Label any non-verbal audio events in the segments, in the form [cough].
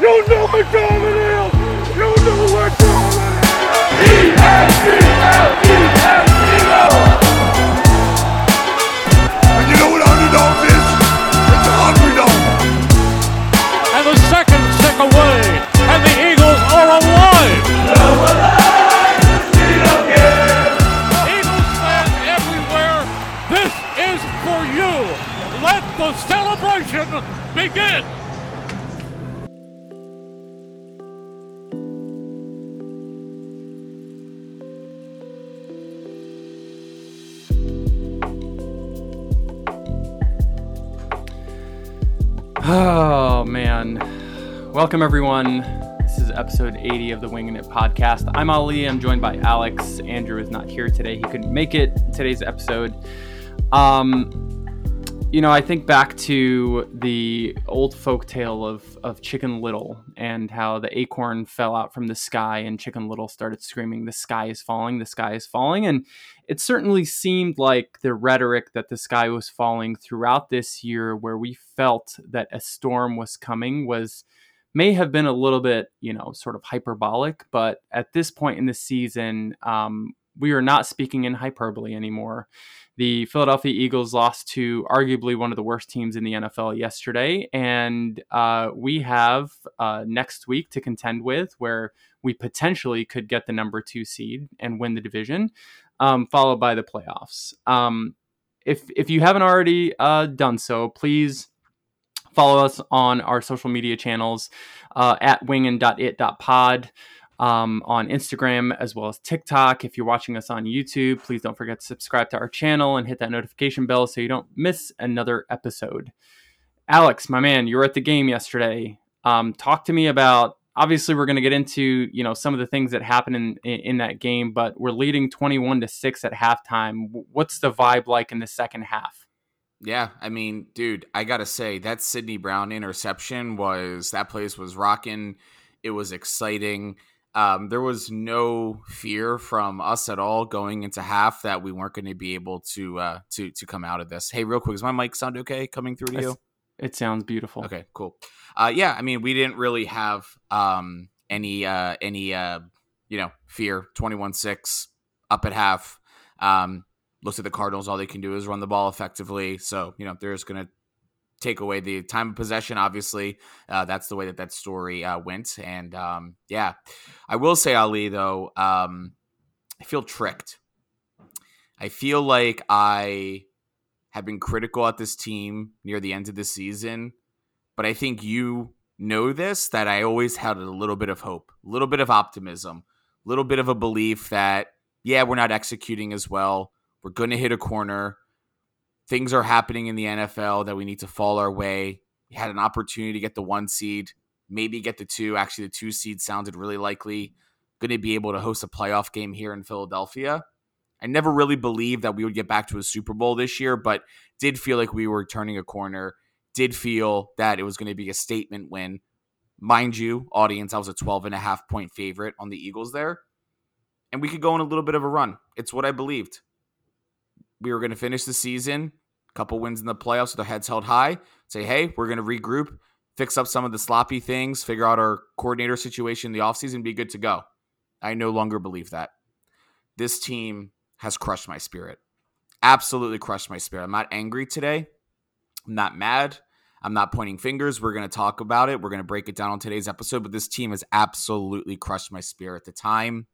You know time Welcome everyone. This is episode 80 of the Winging It podcast. I'm Ali. I'm joined by Aleks. Andrew is not here today. He couldn't make it today's episode. Um you know, I think back to the old folk tale of, of Chicken Little and how the acorn fell out from the sky and Chicken Little started screaming, The sky is falling, the sky is falling. And it certainly seemed like the rhetoric that the sky was falling throughout this year, where we felt that a storm was coming, was may have been a little bit, you know, sort of hyperbolic. But at this point in the season, um, we are not speaking in hyperbole anymore. The Philadelphia Eagles lost to arguably one of the worst teams in the NFL yesterday, and uh, we have uh, next week to contend with, where we potentially could get the number two seed and win the division um, followed by the playoffs. Um, if if you haven't already uh, done so, please follow us on our social media channels uh, at wingin.it.pod um, on Instagram as well as TikTok. If you're watching us on YouTube, please don't forget to subscribe to our channel and hit that notification bell so you don't miss another episode. Aleks, my man, you were at the game yesterday. Um, talk to me about. Obviously, we're going to get into you know some of the things that happened in, in in that game, but we're leading twenty-one to six at halftime. What's the vibe like in the second half? Yeah, I mean, dude, I gotta say that Sydney Brown interception was that place was rocking. It was exciting. Um, there was no fear from us at all going into half that we weren't going to be able to uh, to to come out of this. Hey, real quick, does my mic sound okay coming through to you? It sounds beautiful. Okay, cool. Uh, yeah, I mean, we didn't really have um, any uh, any uh, you know fear. Twenty one six up at half. Um, looks at the Cardinals. All they can do is run the ball effectively. So you know they're just gonna take away the time of possession. Obviously, uh, that's the way that that story uh, went. And um, yeah, I will say Ali though, um, I feel tricked. I feel like I have been critical at this team near the end of the season, but I think you know this that I always had a little bit of hope, a little bit of optimism, a little bit of a belief that yeah, we're not executing as well. We're going to hit a corner. Things are happening in the NFL that we need to fall our way. We had an opportunity to get the one seed, maybe get the two. Actually, the two seed sounded really likely. Going to be able to host a playoff game here in Philadelphia. I never really believed that we would get back to a Super Bowl this year, but did feel like we were turning a corner. Did feel that it was going to be a statement win. Mind you, audience, I was a 12 and a half point favorite on the Eagles there. And we could go on a little bit of a run. It's what I believed. We were going to finish the season, a couple wins in the playoffs with our heads held high, say, hey, we're going to regroup, fix up some of the sloppy things, figure out our coordinator situation in the offseason, be good to go. I no longer believe that. This team has crushed my spirit. Absolutely crushed my spirit. I'm not angry today. I'm not mad. I'm not pointing fingers. We're going to talk about it. We're going to break it down on today's episode. But this team has absolutely crushed my spirit. The time,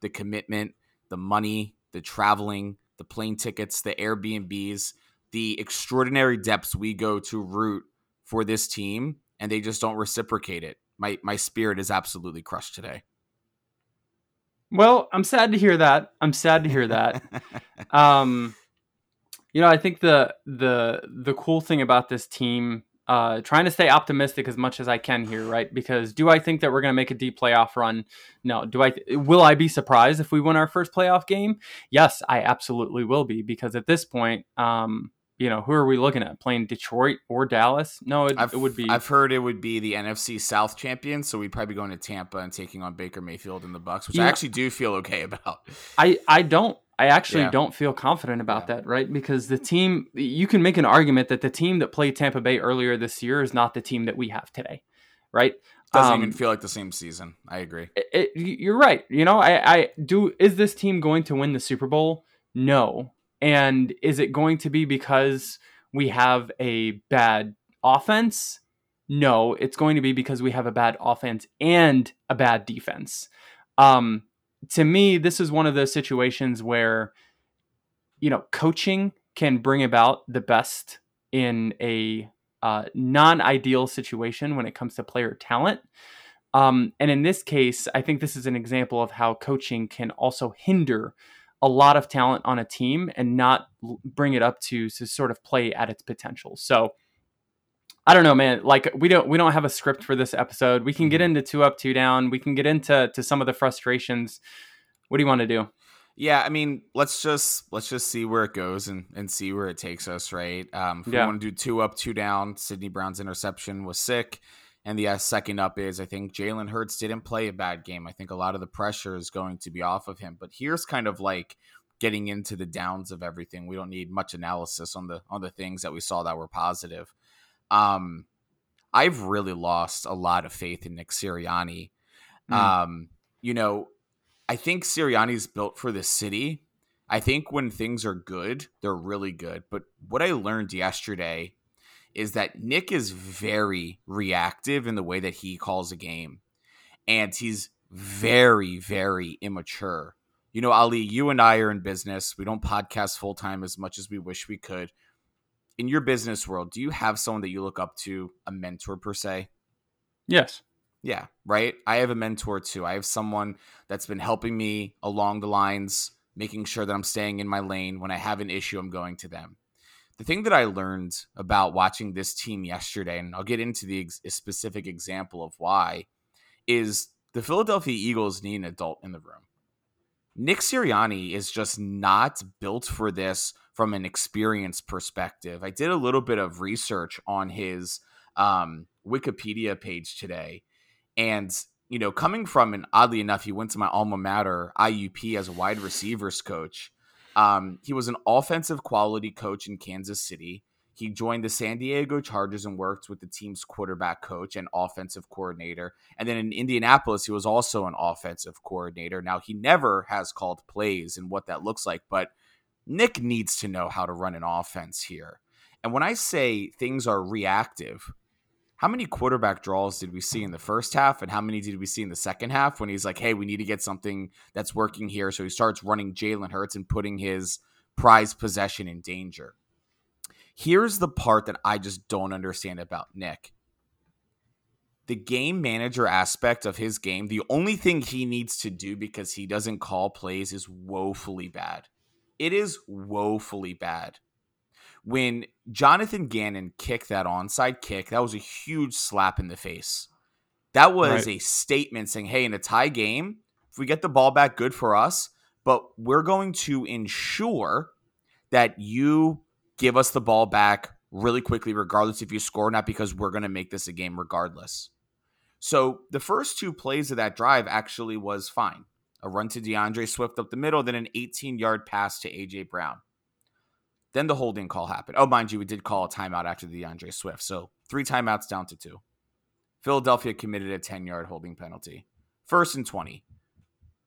the commitment, the money, the traveling, the plane tickets, the Airbnbs, the extraordinary depths we go to root for this team, and they just don't reciprocate it. My my spirit is absolutely crushed today. Well, I'm sad to hear that. I'm sad to hear that. [laughs] um, you know, I think the the the cool thing about this team, uh, trying to stay optimistic as much as I can here, right? Because do I think that we're going to make a deep playoff run? No. Do I? Will I be surprised if we win our first playoff game? Yes, I absolutely will be. Because at this point, um, you know, who are we looking at? Playing Detroit or Dallas? No, it, it would be. I've heard it would be the NFC South champions, so we'd probably be going to Tampa and taking on Baker Mayfield and the Bucs, which I actually do feel okay about. I I don't I actually Yeah. don't feel confident about Yeah. that, right? Because the team you can make an argument that the team that played Tampa Bay earlier this year is not the team that we have today. right? Doesn't Um, even feel like the same season. I agree. it, it- you're right. You know, I, I do. Is this team going to win the Super Bowl? No. And is it going to be because we have a bad offense? No. It's going to be because we have a bad offense and a bad defense. Um, to me, this is one of those situations where, you know, coaching can bring about the best in a uh, non-ideal situation when it comes to player talent. Um, and in this case, I think this is an example of how coaching can also hinder a lot of talent on a team and not bring it up to to sort of play at its potential. So I don't know, man. Like we don't we don't have a script for this episode. We can get into two up, two down. We can get into to some of the frustrations. What do you want to do? Yeah, I mean, let's just let's just see where it goes and and see where it takes us, right? Um, if Yeah. we want to do two up, two down, Sydney Brown's interception was sick, and the uh, second up is I think Jalen Hurts didn't play a bad game. I think a lot of the pressure is going to be off of him. But here's kind of like getting into the downs of everything. We don't need much analysis on the on the things that we saw that were positive. Um, I've really lost a lot of faith in Nick Sirianni. Mm. Um, you know, I think Sirianni's built for this city. I think when things are good, they're really good. But what I learned yesterday is that Nick is very reactive in the way that he calls a game. And he's very, very immature. You know, Ali, you and I are in business. We don't podcast full time as much as we wish we could. In your business world, do you have someone that you look up to, a mentor per se? Yes. Yeah, right. I have a mentor too. I have someone that's been helping me along the lines, making sure that I'm staying in my lane. When I have an issue, I'm going to them. The thing that I learned about watching this team yesterday, and I'll get into the ex- specific example of why, is the Philadelphia Eagles need an adult in the room. Nick Sirianni is just not built for this from an experience perspective. I did a little bit of research on his um, Wikipedia page today. And, you know, coming from, and oddly enough, he went to my alma mater, IUP, as a wide receivers coach. Um, he was an offensive quality coach in Kansas City. He joined the San Diego Chargers and worked with the team's quarterback coach and offensive coordinator. And then in Indianapolis, he was also an offensive coordinator. Now, he never has called plays and what that looks like, but Nick needs to know how to run an offense here. And when I say things are reactive, how many quarterback draws did we see in the first half and how many did we see in the second half when he's like, hey, we need to get something that's working here? So he starts running Jalen Hurts and putting his prized possession in danger. Here's the part that I just don't understand about Nick. The game manager aspect of his game, the only thing he needs to do because he doesn't call plays is woefully bad. It is woefully bad when Jonathan Gannon kicked that onside kick, that was a huge slap in the face. That was Right. a statement saying, hey, in a tie game, if we get the ball back, good for us, but we're going to ensure that you give us the ball back really quickly, regardless if you score or not, because we're going to make this a game regardless. So the first two plays of that drive actually was fine. A run to D'Andre Swift up the middle, then an 18 yard pass to AJ Brown. Then the holding call happened. Oh, mind you, we did call a timeout after the D'Andre Swift. So three timeouts down to two. Philadelphia committed a 10 yard holding penalty. First and 20.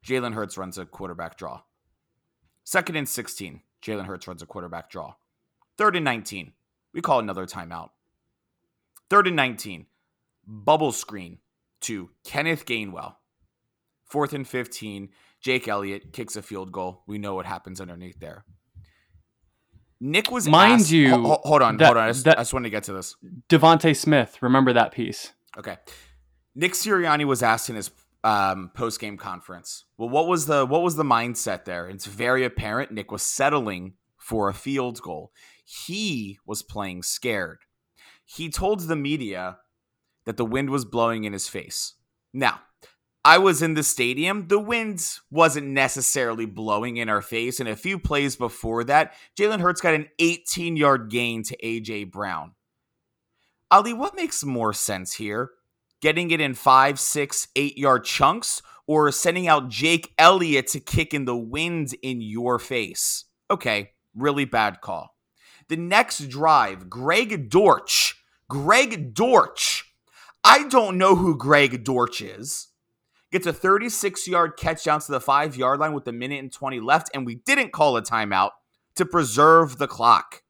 Jalen Hurts runs a quarterback draw. Second and 16. Jalen Hurts runs a quarterback draw. Third and 19. We call another timeout. Third and 19. Bubble screen to Kenneth Gainwell. Fourth and 15. Jake Elliott kicks a field goal. We know what happens underneath there. Nick was Mind asked- you, Ho- ho- hold on, that- hold on. I just, that- I just wanted to get to this. Devonta Smith, remember that piece. Okay. Nick Sirianni was asked in his um, post game conference. Well, what was the what was the mindset there? It's very apparent. Nick was settling for a field goal. He was playing scared. He told the media that the wind was blowing in his face. Now, I was in the stadium. The wind wasn't necessarily blowing in our face. And a few plays before that, Jalen Hurts got an 18 yard gain to AJ Brown. Ali, what makes more sense here? Getting it in five, six, eight yard chunks, or sending out Jake Elliott to kick in the wind in your face? Okay, really bad call. The next drive, Greg Dortch. Greg Dortch. I don't know who Greg Dortch is. Gets a 36 yard catch down to the five yard line with a minute and 20 left, and we didn't call a timeout to preserve the clock.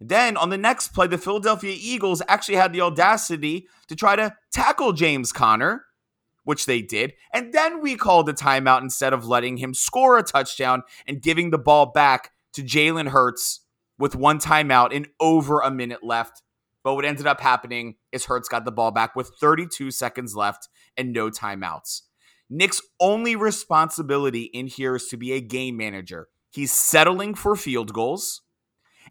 Then on the next play, the Philadelphia Eagles actually had the audacity to try to tackle James Conner, which they did. And then we called a timeout instead of letting him score a touchdown and giving the ball back to Jalen Hurts with one timeout and over a minute left. But what ended up happening is Hurts got the ball back with 32 seconds left and no timeouts. Nick's only responsibility in here is to be a game manager. He's settling for field goals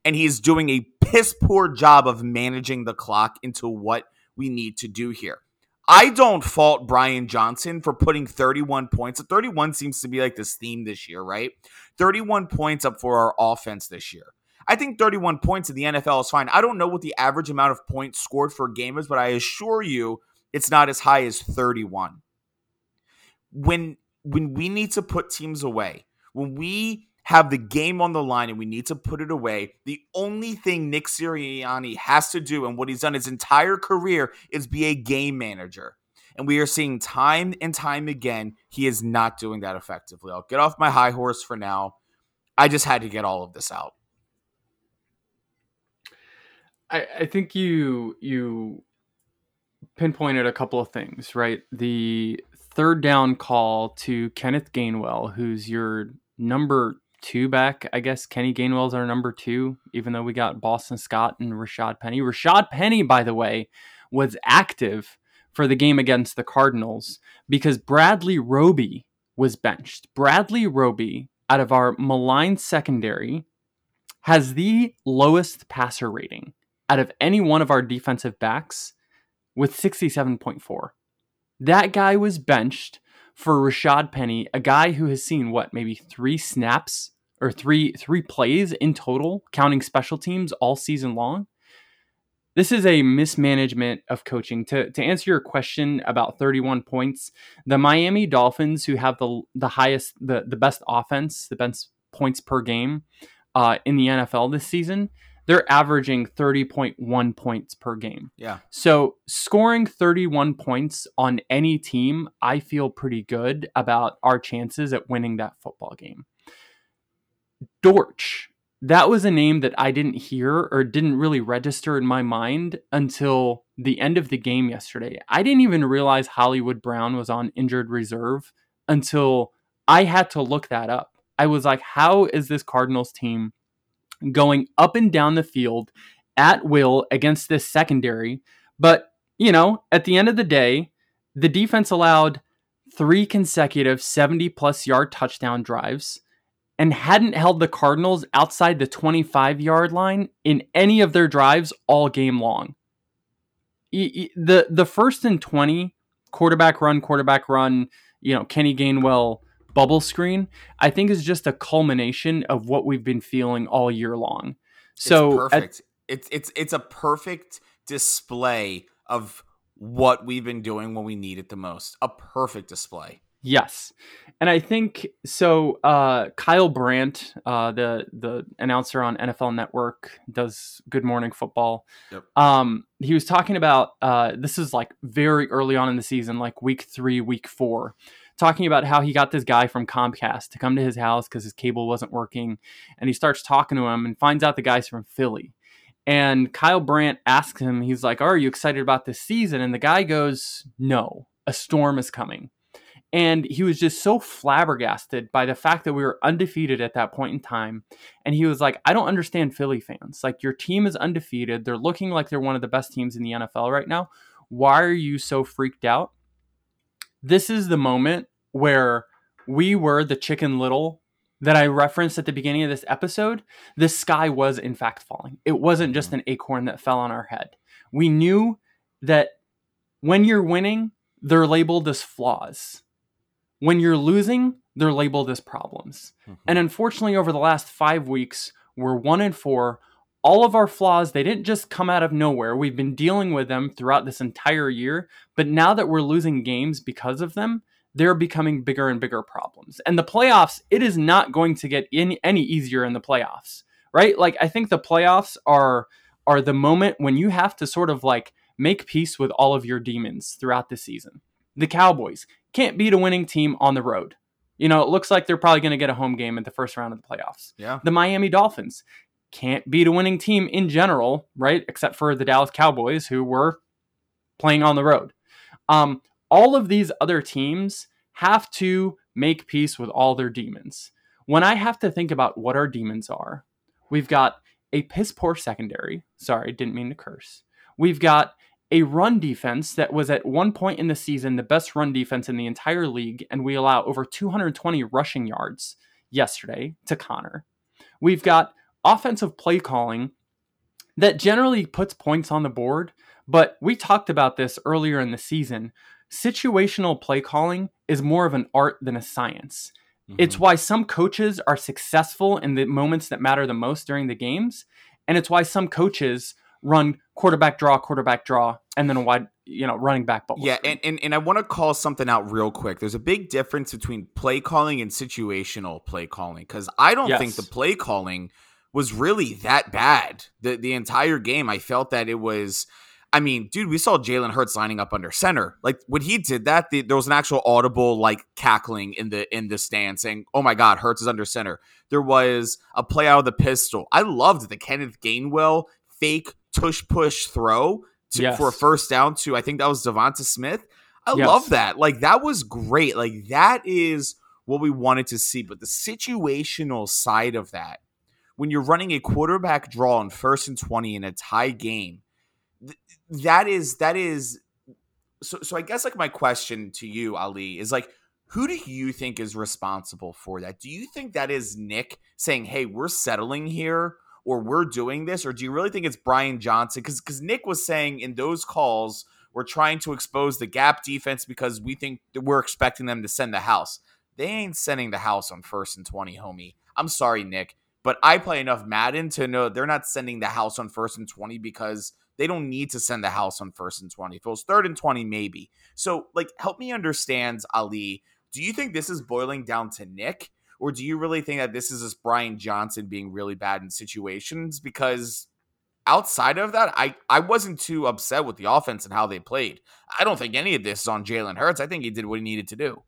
and he's doing a piss poor job of managing the clock into what we need to do here. I don't fault Brian Johnson for putting 31 points. 31 seems to be like this theme this year, right? 31 points up for our offense this year. I think 31 points in the NFL is fine. I don't know what the average amount of points scored for a game is, but I assure you it's not as high as 31. When when we need to put teams away, when we have the game on the line and we need to put it away. The only thing Nick Sirianni has to do and what he's done his entire career is be a game manager. And we are seeing time and time again he is not doing that effectively. I'll get off my high horse for now. I just had to get all of this out. I, I think you you pinpointed a couple of things, right? The third down call to Kenneth Gainwell, who's your number two back. I guess Kenny Gainwell's our number two, even though we got Boston Scott and Rashad Penny. Rashad Penny, by the way, was active for the game against the Cardinals because Bradley Roby was benched. Bradley Roby, out of our maligned secondary, has the lowest passer rating out of any one of our defensive backs with 67.4. That guy was benched for Rashad Penny, a guy who has seen what, maybe three snaps or three three plays in total, counting special teams all season long. This is a mismanagement of coaching. To, to answer your question about 31 points, the Miami Dolphins, who have the the highest, the, the best offense, the best points per game uh, in the NFL this season, they're averaging 30.1 points per game. Yeah. So scoring 31 points on any team, I feel pretty good about our chances at winning that football game. Dortch, that was a name that I didn't hear or didn't really register in my mind until the end of the game yesterday. I didn't even realize Hollywood Brown was on injured reserve until I had to look that up. I was like, how is this Cardinals team going up and down the field at will against this secondary? But, you know, at the end of the day, the defense allowed three consecutive 70 plus yard touchdown drives and hadn't held the Cardinals outside the 25 yard line in any of their drives all game long. The the first and 20 quarterback run, quarterback run, you know, Kenny Gainwell bubble screen, I think is just a culmination of what we've been feeling all year long. So it's perfect. At, it's it's it's a perfect display of what we've been doing when we need it the most. A perfect display. Yes, and I think so. Uh, Kyle Brandt, uh, the the announcer on NFL Network, does Good Morning Football. Yep. Um, he was talking about uh, this is like very early on in the season, like week three, week four, talking about how he got this guy from Comcast to come to his house because his cable wasn't working, and he starts talking to him and finds out the guy's from Philly. And Kyle Brandt asks him, he's like, oh, "Are you excited about this season?" And the guy goes, "No, a storm is coming." And he was just so flabbergasted by the fact that we were undefeated at that point in time. And he was like, I don't understand Philly fans. Like, your team is undefeated. They're looking like they're one of the best teams in the NFL right now. Why are you so freaked out? This is the moment where we were the chicken little that I referenced at the beginning of this episode. The sky was, in fact, falling. It wasn't just an acorn that fell on our head. We knew that when you're winning, they're labeled as flaws when you're losing, they're labeled as problems. Mm-hmm. And unfortunately, over the last five weeks, we're one in four. All of our flaws, they didn't just come out of nowhere. We've been dealing with them throughout this entire year. But now that we're losing games because of them, they're becoming bigger and bigger problems. And the playoffs, it is not going to get in any easier in the playoffs, right? Like I think the playoffs are are the moment when you have to sort of like make peace with all of your demons throughout the season. The Cowboys can't beat a winning team on the road. You know, it looks like they're probably going to get a home game at the first round of the playoffs. Yeah. The Miami Dolphins can't beat a winning team in general, right? Except for the Dallas Cowboys, who were playing on the road. Um, all of these other teams have to make peace with all their demons. When I have to think about what our demons are, we've got a piss poor secondary. Sorry, didn't mean to curse. We've got a run defense that was at one point in the season the best run defense in the entire league, and we allow over 220 rushing yards yesterday to Conner. We've got offensive play calling that generally puts points on the board, but we talked about this earlier in the season. Situational play calling is more of an art than a science. It's mm-hmm. why some coaches are successful in the moments that matter the most during the games, and it's why some coaches run quarterback draw, quarterback draw, and then a wide, you know, running back bubble. Yeah, and, and, and I want to call something out real quick. There's a big difference between play calling and situational play calling because I don't think the play calling was really that bad. The the entire game, I felt that it was. I mean, dude, we saw Jalen Hurts lining up under center. Like when he did that, the, there was an actual audible like cackling in the in the stand, saying, "Oh my God, Hurts is under center." There was a play out of the pistol. I loved the Kenneth Gainwell fake tush push throw to, Yes. for a first down to I think that was Devonta Smith. I Yes. love that. Like that was great. Like that is what we wanted to see. But the situational side of that, when you're running a quarterback draw on first and twenty in a tie game, th- that is that is. So so I guess like my question to you, Ali, is like. Who do you think is responsible for that? Do you think that is Nick saying, "Hey, we're settling here," or "We're doing this," or do you really think it's Brian Johnson? Because because Nick was saying in those calls, we're trying to expose the gap defense because we think we're expecting them to send the house. They ain't sending the house on first and 20, homie. I'm sorry, Nick, but I play enough Madden to know they're not sending the house on first and 20 because they don't need to send the house on first and 20. If it was third and 20, maybe. So, like, help me understand, Ali. Do you think this is boiling down to Nick? Or do you really think that this is just Brian Johnson being really bad in situations? Because outside of that, I, I wasn't too upset with the offense and how they played. I don't think any of this is on Jalen Hurts. I think he did what he needed to do.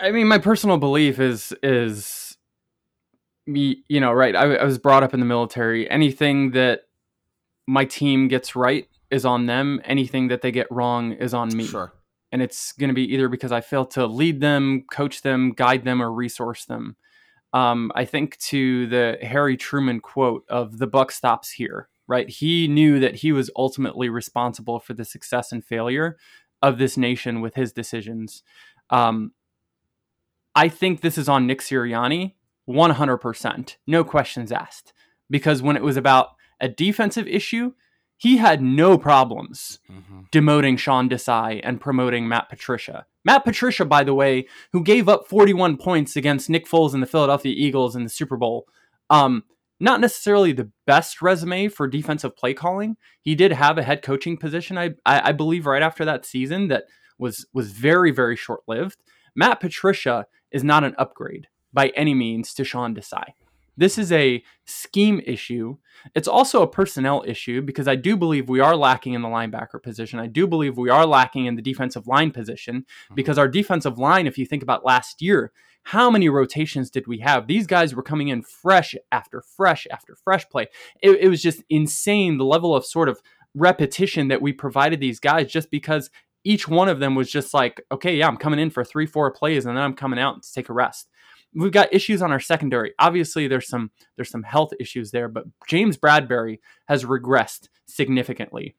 I mean, my personal belief is is me, you know, right. I, I was brought up in the military. Anything that my team gets right is on them. Anything that they get wrong is on me. Sure. And it's going to be either because I failed to lead them, coach them, guide them, or resource them. Um, I think to the Harry Truman quote of "the buck stops here." Right. He knew that he was ultimately responsible for the success and failure of this nation with his decisions. Um, I think this is on Nick Sirianni 100%. No questions asked. Because when it was about a defensive issue, he had no problems demoting Sean Desai and promoting Matt Patricia. Matt Patricia, by the way, who gave up 41 points against Nick Foles and the Philadelphia Eagles in the Super Bowl. Um, not necessarily the best resume for defensive play calling. He did have a head coaching position, I, I, I believe, right after that season that was was very very short lived. Matt Patricia is not an upgrade by any means to Sean Desai. This is a scheme issue. It's also a personnel issue because I do believe we are lacking in the linebacker position. I do believe we are lacking in the defensive line position mm-hmm. because our defensive line, if you think about last year, how many rotations did we have? These guys were coming in fresh after fresh after fresh play. It, it was just insane the level of sort of repetition that we provided these guys just because each one of them was just like, okay, yeah, I'm coming in for three, four plays, and then I'm coming out to take a rest. We've got issues on our secondary. Obviously, there's some there's some health issues there, but James Bradberry has regressed significantly.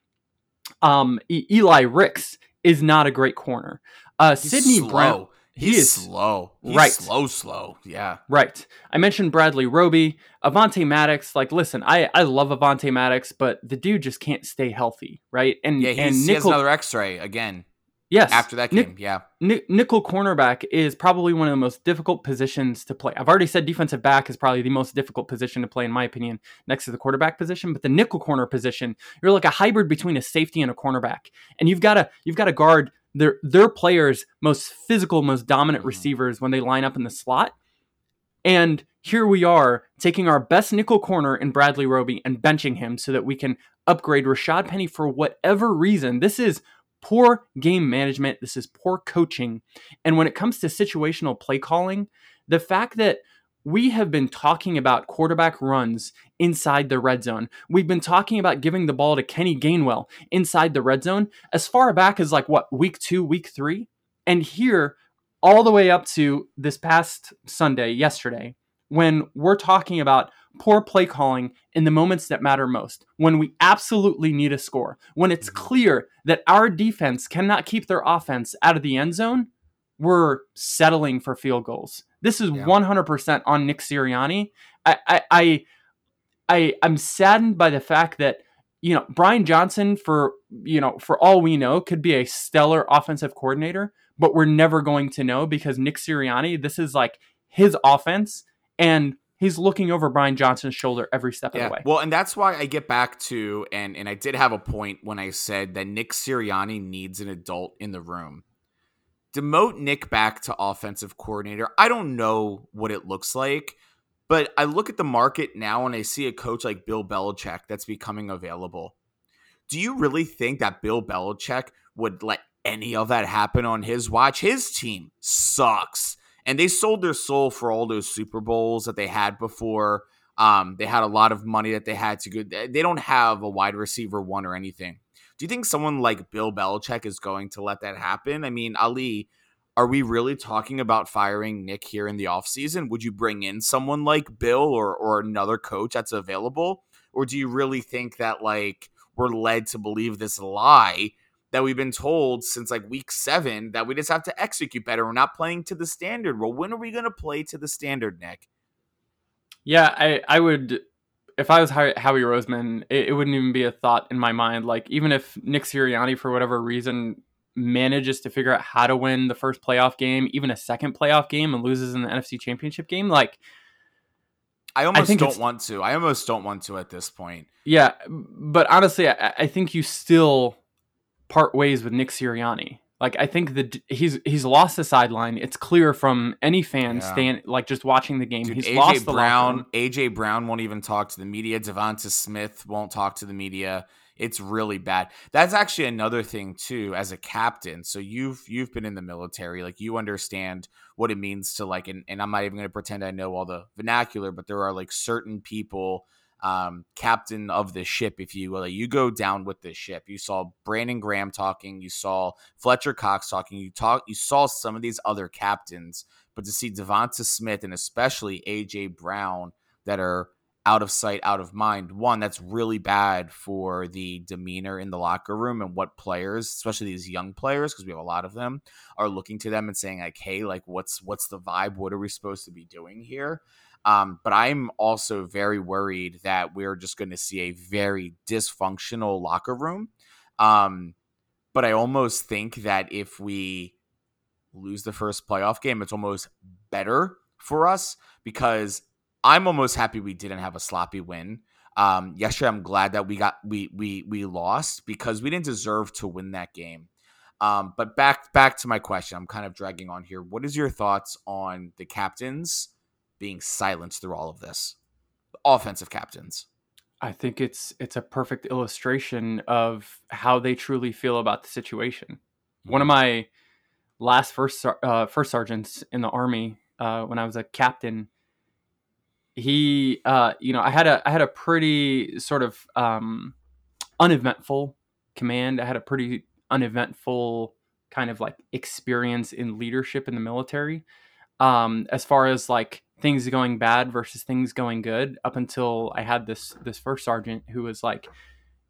Um, E- Eli Ricks is not a great corner. Uh, He's Sydney slow. Brown, he He's is slow. He's right. slow, slow. Yeah. Right. I mentioned Bradley Roby, Avonte Maddox. Like, listen, I I love Avonte Maddox, but the dude just can't stay healthy, right? And Yeah, and he's, he has nickel, another X-ray again yes, after that Nic- game. yeah. Ni- nickel cornerback is probably one of the most difficult positions to play. I've already said defensive back is probably the most difficult position to play, in my opinion, next to the quarterback position. But the nickel corner position, you're like a hybrid between a safety and a cornerback, and you've got to you've got to guard their their players' most physical, most dominant Mhm. receivers when they line up in the slot. And here we are taking our best nickel corner in Bradley Roby and benching him so that we can upgrade Rashad Penny for whatever reason. This is poor game management. This is poor coaching. And when it comes to situational play calling, the fact that we have been talking about quarterback runs inside the red zone. We've been talking about giving the ball to Kenny Gainwell inside the red zone as far back as like what, week two, week three? And here, all the way up to this past Sunday, yesterday, when we're talking about poor play calling in the moments that matter most, when we absolutely need a score, when it's Mm-hmm. clear that our defense cannot keep their offense out of the end zone, we're settling for field goals. This is Yeah. 100% on Nick Sirianni. I, I, I, I, I'm saddened by the fact that you know Brian Johnson, for you know, for all we know, could be a stellar offensive coordinator, but we're never going to know because Nick Sirianni, this is like his offense, and he's looking over Brian Johnson's shoulder every step of the way. Well, and that's why I get back to and and I did have a point when I said that Nick Sirianni needs an adult in the room. Demote Nick back to offensive coordinator. I don't know what it looks like, but I look at the market now and I see a coach like Bill Belichick that's becoming available. Do you really think that Bill Belichick would let any of that happen on his watch? His team sucks. And they sold their soul for all those Super Bowls that they had before. Um, they had a lot of money that they had to go. They don't have a wide receiver one or anything. Do you think someone like Bill Belichick is going to let that happen? I mean, Ali, are we really talking about firing Nick here in the offseason? Would you bring in someone like Bill or or another coach that's available? Or do you really think that like we're led to believe this lie that we've been told since like week seven that we just have to execute better? We're not playing to the standard. Well, when are we gonna play to the standard, Nick? Yeah, I, I would. If I was Howie Howie Roseman, it, it wouldn't even be a thought in my mind. Like, even if Nick Sirianni, for whatever reason, manages to figure out how to win the first playoff game, even a second playoff game, and loses in the NFC Championship game, like, I almost think don't want to. I almost don't want to at this point. yeah. But honestly, I, I think you still part ways with Nick Sirianni. Like, I think that he's he's lost the sideline. It's clear from any fan Yeah. stand like just watching the game. Dude, he's AJ lost the Brown. AJ Brown won't even talk to the media. Devonta Smith won't talk to the media. It's really bad. That's actually another thing too. As a captain, so you've you've been in the military, like you understand what it means to like. And, and I'm not even going to pretend I know all the vernacular, but there are like certain people, um, captain of the ship, if you will. You go down with this ship. You saw Brandon Graham talking. You saw Fletcher Cox talking. You talk. You saw some of these other captains but to see Devonta Smith and especially AJ Brown that are out of sight, out of mind, one, that's really bad for the demeanor in the locker room and what players, especially these young players, because we have a lot of them, are looking to them and saying, like, hey, like what's what's the vibe? What are we supposed to be doing here? Um, but I'm also very worried that we're just going to see a very dysfunctional locker room. Um, but I almost think that if we lose the first playoff game, it's almost better for us because I'm almost happy we didn't have a sloppy win. Um, yesterday, I'm glad that we got we we we lost because we didn't deserve to win that game. Um, but back back to my question, I'm kind of dragging on here. What is your thoughts on the captains being silenced through all of this? Offensive captains. I think it's it's a perfect illustration of how they truly feel about the situation. One of my last first uh, first sergeants in the army, uh, when I was a captain, he, uh, you know, I had a I had a pretty sort of um, uneventful command. I had a pretty uneventful kind of like experience in leadership in the military, um, as far as like things going bad versus things going good. Up until I had this this first sergeant who was like,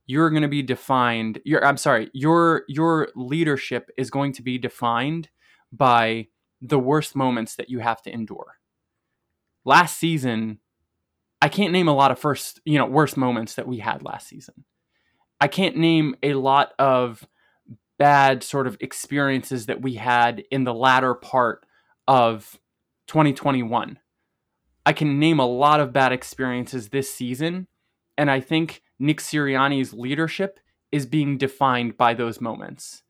"You're going to be defined. Your I'm sorry. Your your leadership is going to be defined by the worst moments that you have to endure." Last season, I can't name a lot of first, you know, worst moments that we had last season. I can't name a lot of bad sort of experiences that we had in the latter part of 2021. I can name a lot of bad experiences this season, and I think Nick Sirianni's leadership is being defined by those moments.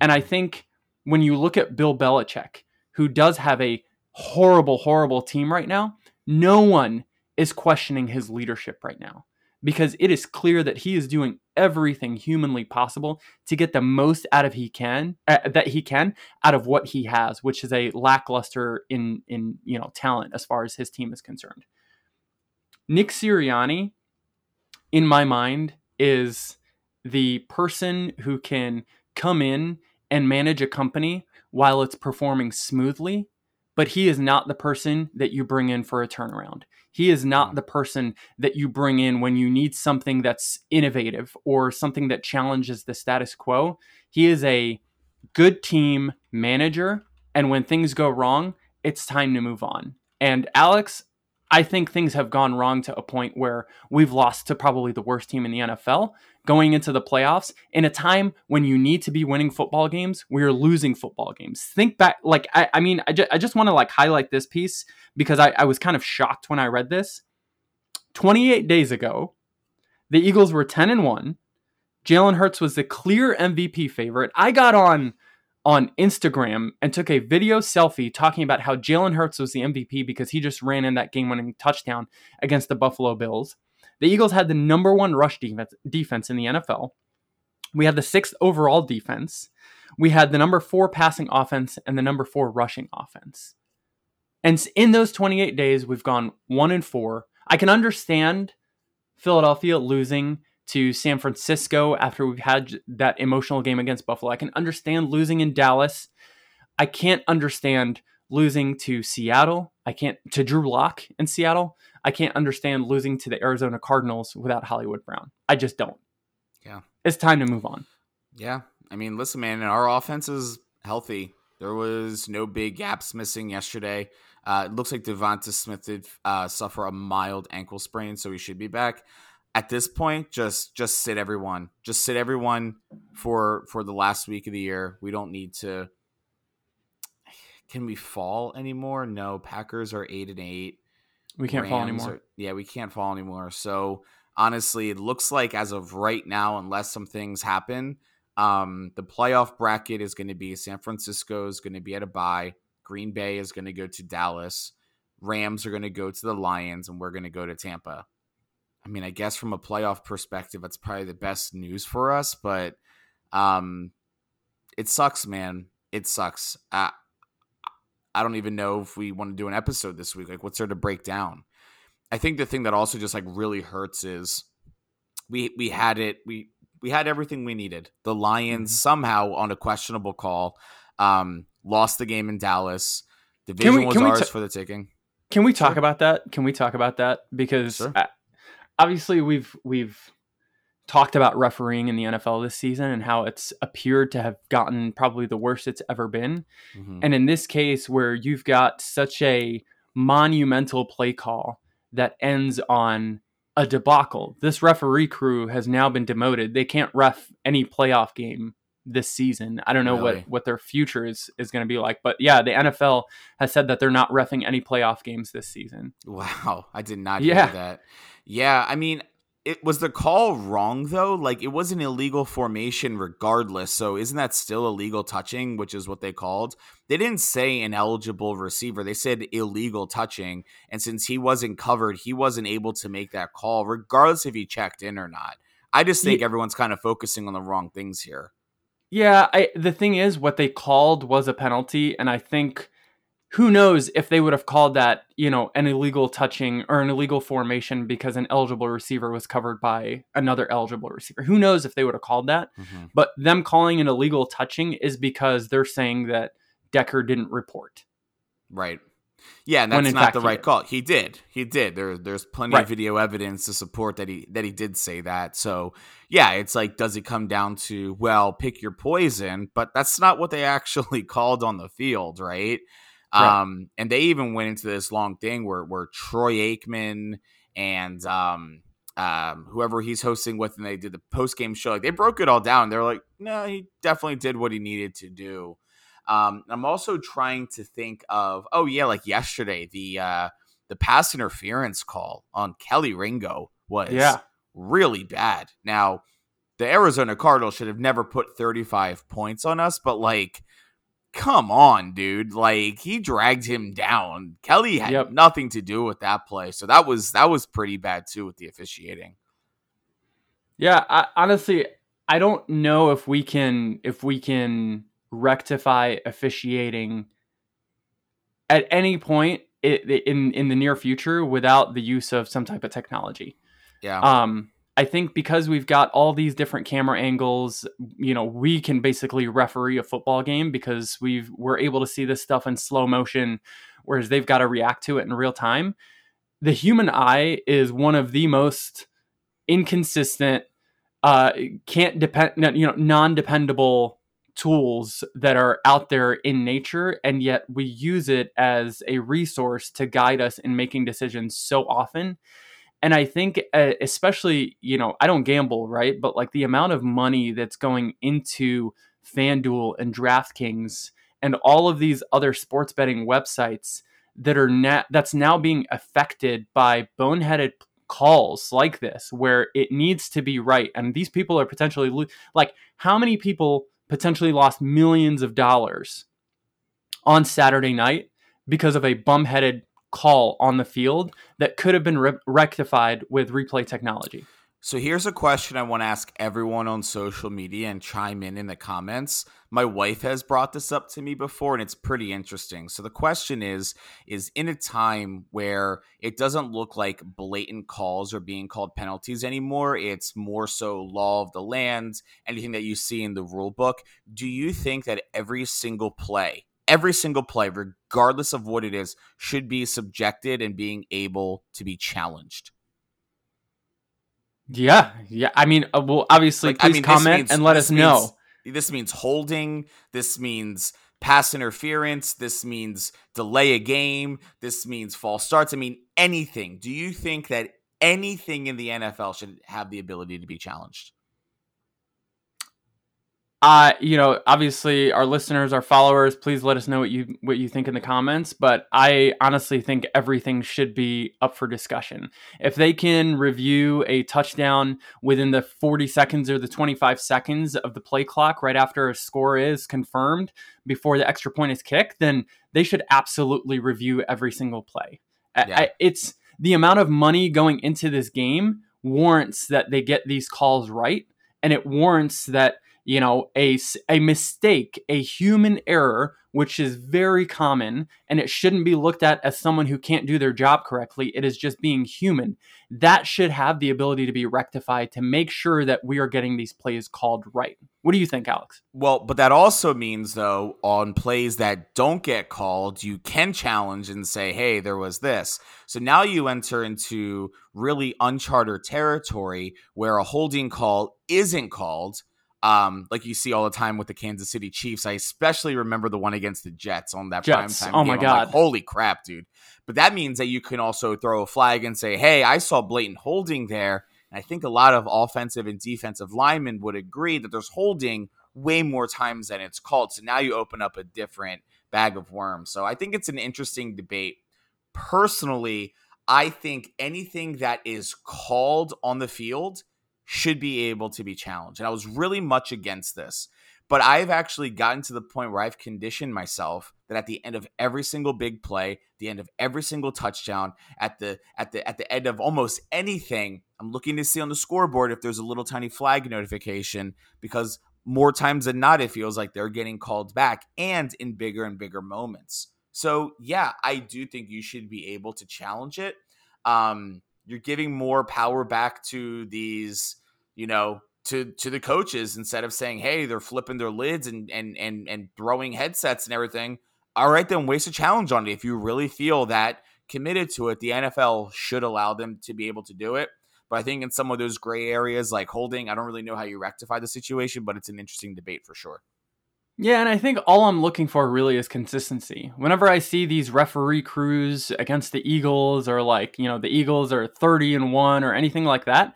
And I think when you look at Bill Belichick, who does have a horrible, horrible team right now, no one is questioning his leadership right now because it is clear that he is doing everything humanly possible to get the most out of he can uh, that he can out of what he has which is a lackluster in in you know talent as far as his team is concerned Nick Sirianni in my mind is the person who can come in and manage a company while it's performing smoothly but he is not the person that you bring in for a turnaround. He is not mm. the person that you bring in when you need something that's innovative or something that challenges the status quo. He is a good team manager. And when things go wrong, it's time to move on. And Aleks, I think things have gone wrong to a point where we've lost to probably the worst team in the NFL going into the playoffs in a time when you need to be winning football games. We're losing football games. Think back, like, I, I mean, I, ju- I just want to like highlight this piece because I, I was kind of shocked when I read this. 28 days ago, the Eagles were 10 and 1. Jalen Hurts was the clear MVP favorite. I got on on Instagram and took a video selfie talking about how Jalen Hurts was the MVP because he just ran in that game winning touchdown against the Buffalo Bills. The Eagles had the number one rush defense, defense in the NFL. We had the sixth overall defense. We had the number four passing offense and the number four rushing offense. And in those 28 days, we've gone one and four. I can understand Philadelphia losing to San Francisco after we've had that emotional game against Buffalo. I can understand losing in Dallas. I can't understand losing to Seattle. I can't to Drew Lock in Seattle. I can't understand losing to the Arizona Cardinals without Hollywood Brown. I just don't. Yeah. It's time to move on. Yeah. I mean, listen, man, our offense is healthy. There was no big gaps missing yesterday. Uh, it looks like Devonta Smith did uh, suffer a mild ankle sprain, so he should be back at this point, just just sit everyone. Just sit everyone for for the last week of the year. We don't need to. [sighs] Can we fall anymore? No. Packers are eight and eight. We can't fall anymore. Yeah, we can't fall anymore. So honestly, it looks like as of right now, unless some things happen, um, the playoff bracket is going to be San Francisco is going to be at a bye. Green Bay is going to go to Dallas. Rams are going to go to the Lions, and we're going to go to Tampa. I mean, I guess from a playoff perspective, that's probably the best news for us, but um, it sucks, man. It sucks. I, I don't even know if we want to do an episode this week. Like, what's there to break down? I think the thing that also just like really hurts is we we had it we we had everything we needed. The Lions mm-hmm. somehow on a questionable call um, lost the game in Dallas. Division we, was ours t- for the taking. Can we talk sure. about that? Can we talk about that? Because sure. I, obviously we've we've talked about refereeing in the NFL this season and how it's appeared to have gotten probably the worst it's ever been. Mm-hmm. And in this case where you've got such a monumental play call that ends on a debacle. This referee crew has now been demoted. They can't ref any playoff game this season. I don't know really? what what their future is is going to be like, but yeah, the NFL has said that they're not refing any playoff games this season. Wow, I did not yeah. hear that. Yeah, I mean, it was the call wrong though. Like it was an illegal formation regardless. So isn't that still illegal touching, which is what they called? They didn't say an eligible receiver. They said illegal touching. And since he wasn't covered, he wasn't able to make that call, regardless if he checked in or not. I just think yeah. everyone's kind of focusing on the wrong things here. Yeah, I, the thing is, what they called was a penalty, and I think who knows if they would have called that, you know, an illegal touching or an illegal formation because an eligible receiver was covered by another eligible receiver. Who knows if they would have called that? Mm-hmm. But them calling an illegal touching is because they're saying that Decker didn't report. Right. Yeah, and that's not the right call. He did. He did. There, there's plenty right. of video evidence to support that he that he did say that. So yeah, it's like, does it come down to well, pick your poison? But that's not what they [laughs] actually called on the field, right? Right. Um, and they even went into this long thing where where Troy Aikman and um, um, whoever he's hosting with, and they did the post game show. Like they broke it all down. They're like, no, he definitely did what he needed to do. Um, I'm also trying to think of, oh yeah, like yesterday, the uh, the pass interference call on Kelee Ringo was yeah. really bad. Now, the Arizona Cardinals should have never put 35 points on us, but like come on, dude. Like he dragged him down. Kelee had Yep. nothing to do with that play. So that was that was pretty bad too with the officiating. Yeah, I, honestly, I don't know if we can if we can rectify officiating at any point in in the near future without the use of some type of technology. Yeah. Um, I think because we've got all these different camera angles, you know, we can basically referee a football game because we've we're able to see this stuff in slow motion, whereas they've got to react to it in real time. The human eye is one of the most inconsistent, uh, can't depend, you know, non-dependable tools that are out there in nature, and yet we use it as a resource to guide us in making decisions so often and I think, uh, especially, you know, I don't gamble, right? But like the amount of money that's going into FanDuel and DraftKings and all of these other sports betting websites that are na- that's now being affected by boneheaded calls like this, where it needs to be right, and these people are potentially lo- like, how many people potentially lost millions of dollars on Saturday night because of a bum-headed call on the field that could have been re- rectified with replay technology. So here's a question I want to ask everyone on social media and chime in in the comments. My wife has brought this up to me before and it's pretty interesting. So the question is is in a time where it doesn't look like blatant calls are being called penalties anymore, it's more so law of the land, anything that you see in the rule book, do you think that every single play Every single play, regardless of what it is, should be subjected and being able to be challenged. Yeah, yeah. I mean, uh, well, obviously, Like, I please mean, comment means- and let us know. This means holding. This means pass interference. This means delay a game. This means false starts. I mean, anything. Do you think that anything in the NFL should have the ability to be challenged? Uh you know obviously our listeners our followers please let us know what you what you think in the comments but i honestly think everything should be up for discussion if they can review a touchdown within the 40 seconds or the 25 seconds of the play clock right after a score is confirmed before the extra point is kicked then they should absolutely review every single play Yeah. I- it's the amount of money going into this game warrants that they get these calls right and it warrants that you know a, a mistake a human error which is very common and it shouldn't be looked at as someone who can't do their job correctly it is just being human that should have the ability to be rectified to make sure that we are getting these plays called right what do you think alex Well, but that also means, though, on plays that don't get called, you can challenge and say, hey, there was this. So now you enter into really uncharted territory where a holding call isn't called. Um, like you see all the time with the Kansas City Chiefs. I especially remember the one against the Jets on that Jets. primetime Oh game. my I'm like, God. Holy crap, dude. But that means that you can also throw a flag and say, hey, I saw blatant holding there. And I think a lot of offensive and defensive linemen would agree that there's holding way more times than it's called. So now you open up a different bag of worms. So I think it's an interesting debate. Personally, I think anything that is called on the field should be able to be challenged. And I was really much against this. But I've actually gotten to the point where I've conditioned myself that at the end of every single big play, the end of every single touchdown, at the at the at the end of almost anything, I'm looking to see on the scoreboard if there's a little tiny flag notification because more times than not it feels like they're getting called back and in bigger and bigger moments. So, yeah, I do think you should be able to challenge it. Um you're giving more power back to these, you know, to to the coaches instead of saying, "Hey, they're flipping their lids and and and and throwing headsets and everything." All right, then waste a challenge on it. If you really feel that committed to it, the NFL should allow them to be able to do it. But I think in some of those gray areas like holding, I don't really know how you rectify the situation, but it's an interesting debate for sure. Yeah, and I think all I'm looking for really is consistency. Whenever I see these referee crews against the Eagles or like, you know, the Eagles are 30 and 1 or anything like that,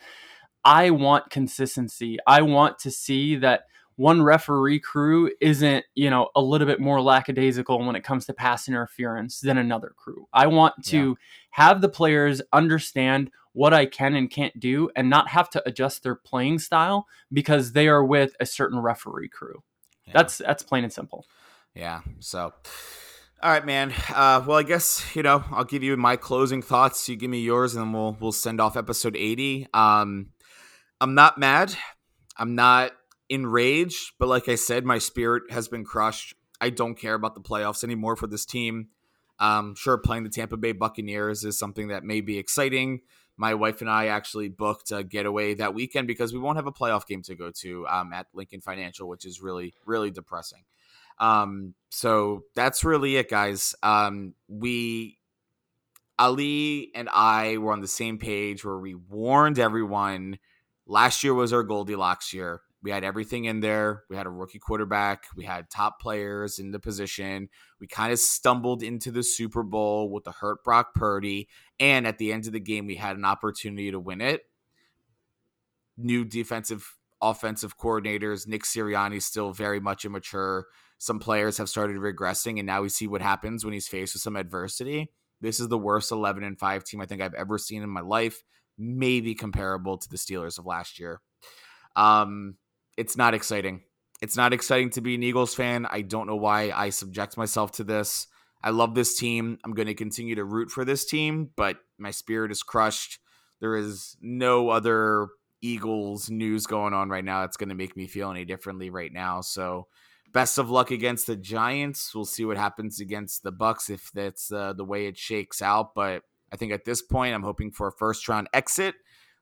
I want consistency. I want to see that one referee crew isn't, you know, a little bit more lackadaisical when it comes to pass interference than another crew. I want to have the players understand what I can and can't do and not have to adjust their playing style because they are with a certain referee crew. Yeah. That's that's plain and simple. Yeah. So, all right, man. Uh, well, I guess you know I'll give you my closing thoughts. You give me yours, and then we'll we'll send off episode eighty. Um, I'm not mad. I'm not enraged, but like I said, my spirit has been crushed. I don't care about the playoffs anymore for this team. Um, sure, playing the Tampa Bay Buccaneers is something that may be exciting. My wife and I actually booked a getaway that weekend because we won't have a playoff game to go to um, at Lincoln Financial, which is really, really depressing. Um, so that's really it, guys. Um, we, Ali and I were on the same page where we warned everyone last year was our Goldilocks year. We had everything in there. We had a rookie quarterback. We had top players in the position. We kind of stumbled into the Super Bowl with the hurt Brock Purdy. And at the end of the game, we had an opportunity to win it. New defensive, offensive coordinators. Nick Sirianni still very much immature. Some players have started regressing, and now we see what happens when he's faced with some adversity. This is the worst 11 and 5 team I think I've ever seen in my life, maybe comparable to the Steelers of last year. Um, it's not exciting. It's not exciting to be an Eagles fan. I don't know why I subject myself to this. I love this team. I'm going to continue to root for this team, but my spirit is crushed. There is no other Eagles news going on right now that's going to make me feel any differently right now. So, best of luck against the Giants. We'll see what happens against the Bucs if that's uh, the way it shakes out. But I think at this point, I'm hoping for a first round exit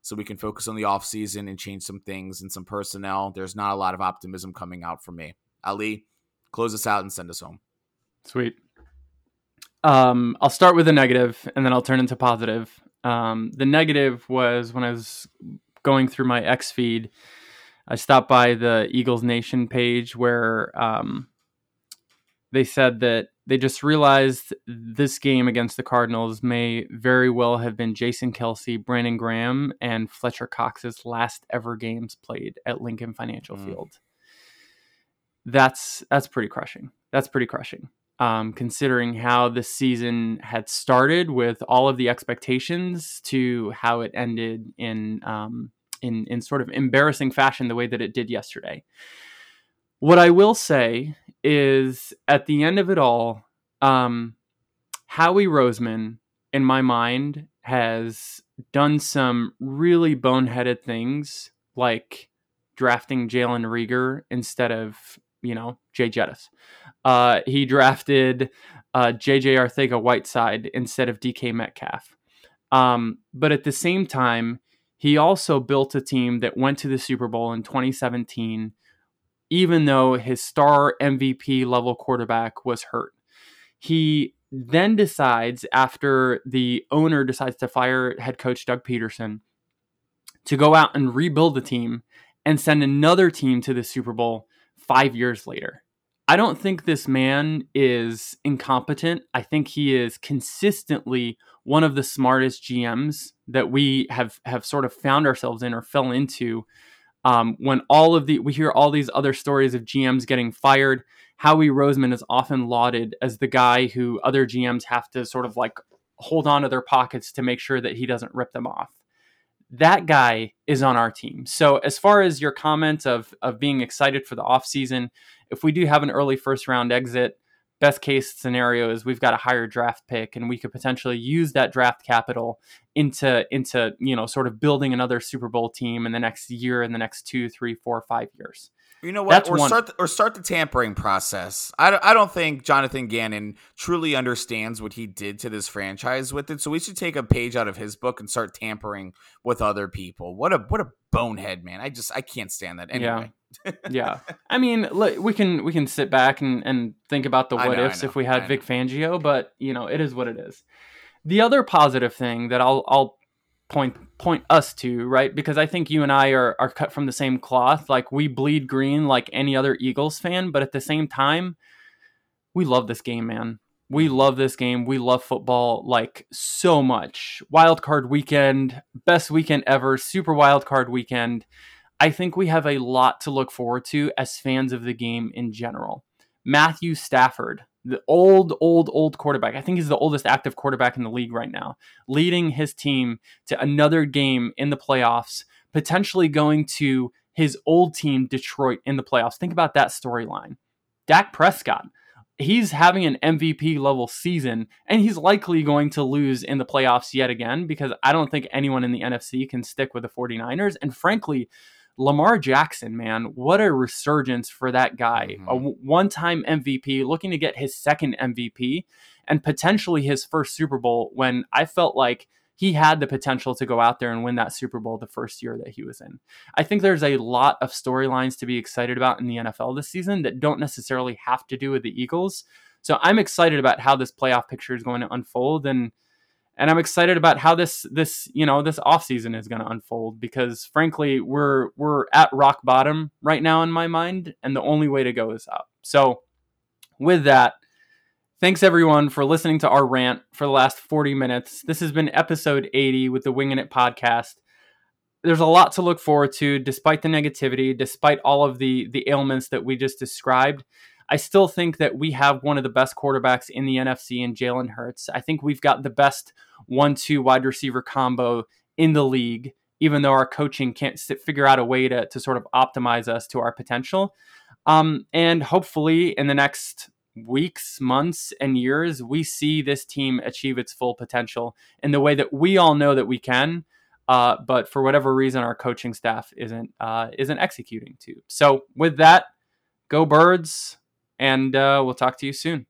so we can focus on the offseason and change some things and some personnel. There's not a lot of optimism coming out from me. Ali, close us out and send us home. Sweet. Um, I'll start with the negative and then I'll turn into positive. Um, the negative was when I was going through my X feed, I stopped by the Eagles Nation page where um, they said that they just realized this game against the Cardinals may very well have been Jason Kelce, Brandon Graham, and Fletcher Cox's last ever games played at Lincoln Financial mm. Field. That's that's pretty crushing. That's pretty crushing. Um, considering how the season had started with all of the expectations to how it ended in um, in in sort of embarrassing fashion the way that it did yesterday. What I will say is at the end of it all, um, Howie Roseman, in my mind, has done some really boneheaded things like drafting Jalen Reagor instead of, you know, Jay Jettis. Uh, he drafted uh, JJ Arcega Whiteside instead of DK Metcalf. Um, but at the same time, he also built a team that went to the Super Bowl in 2017 even though his star MVP level quarterback was hurt. He then decides, after the owner decides to fire head coach Doug Pederson, to go out and rebuild the team and send another team to the Super Bowl five years later. I don't think this man is incompetent. I think he is consistently one of the smartest GMs that we have have sort of found ourselves in or fell into um, when all of the we hear all these other stories of GMs getting fired, Howie Roseman is often lauded as the guy who other GMs have to sort of like hold on to their pockets to make sure that he doesn't rip them off. That guy is on our team. So as far as your comment of of being excited for the offseason, if we do have an early first round exit, best case scenario is we've got a higher draft pick and we could potentially use that draft capital into into you know sort of building another super bowl team in the next year in the next two three four five years you know what? That's or one. start the, or start the tampering process. I don't, I don't think Jonathan Gannon truly understands what he did to this franchise with it. So we should take a page out of his book and start tampering with other people. What a what a bonehead, man! I just I can't stand that. Anyway. [laughs] Yeah, yeah. [laughs] I mean, we can we can sit back and, and think about the what know, ifs if we had Vic Fangio, but you know it is what it is. The other positive thing that I'll I'll point point us to, right? Because I think you and I are are cut from the same cloth. Like we bleed green like any other Eagles fan, but at the same time, we love this game, man. We love this game. We love football like so much. Wild card weekend, best weekend ever, super wild card weekend. I think we have a lot to look forward to as fans of the game in general. Matthew Stafford, the old, old, old quarterback. I think he's the oldest active quarterback in the league right now, leading his team to another game in the playoffs, potentially going to his old team, Detroit, in the playoffs. Think about that storyline. Dak Prescott he's having an MVP level season and he's likely going to lose in the playoffs yet again because I don't think anyone in the NFC can stick with the 49ers. And frankly, Lamar Jackson, man, what a resurgence for that guy. Mm-hmm. A one time MVP looking to get his second MVP and potentially his first Super Bowl when I felt like he had the potential to go out there and win that Super Bowl the first year that he was in. I think there's a lot of storylines to be excited about in the NFL this season that don't necessarily have to do with the Eagles. So I'm excited about how this playoff picture is going to unfold and and I'm excited about how this this you know this offseason is going to unfold because frankly we're we're at rock bottom right now in my mind and the only way to go is up. So with that, Thanks everyone for listening to our rant for the last 40 minutes. This has been episode 80 with the Winging It podcast. There's a lot to look forward to despite the negativity, despite all of the the ailments that we just described. I still think that we have one of the best quarterbacks in the NFC in Jalen Hurts. I think we've got the best one-two wide receiver combo in the league, even though our coaching can't figure out a way to, to sort of optimize us to our potential. Um, and hopefully in the next weeks, months, and years, we see this team achieve its full potential in the way that we all know that we can. Uh, but for whatever reason, our coaching staff isn't uh, isn't executing to. So with that, go birds, and uh, we'll talk to you soon.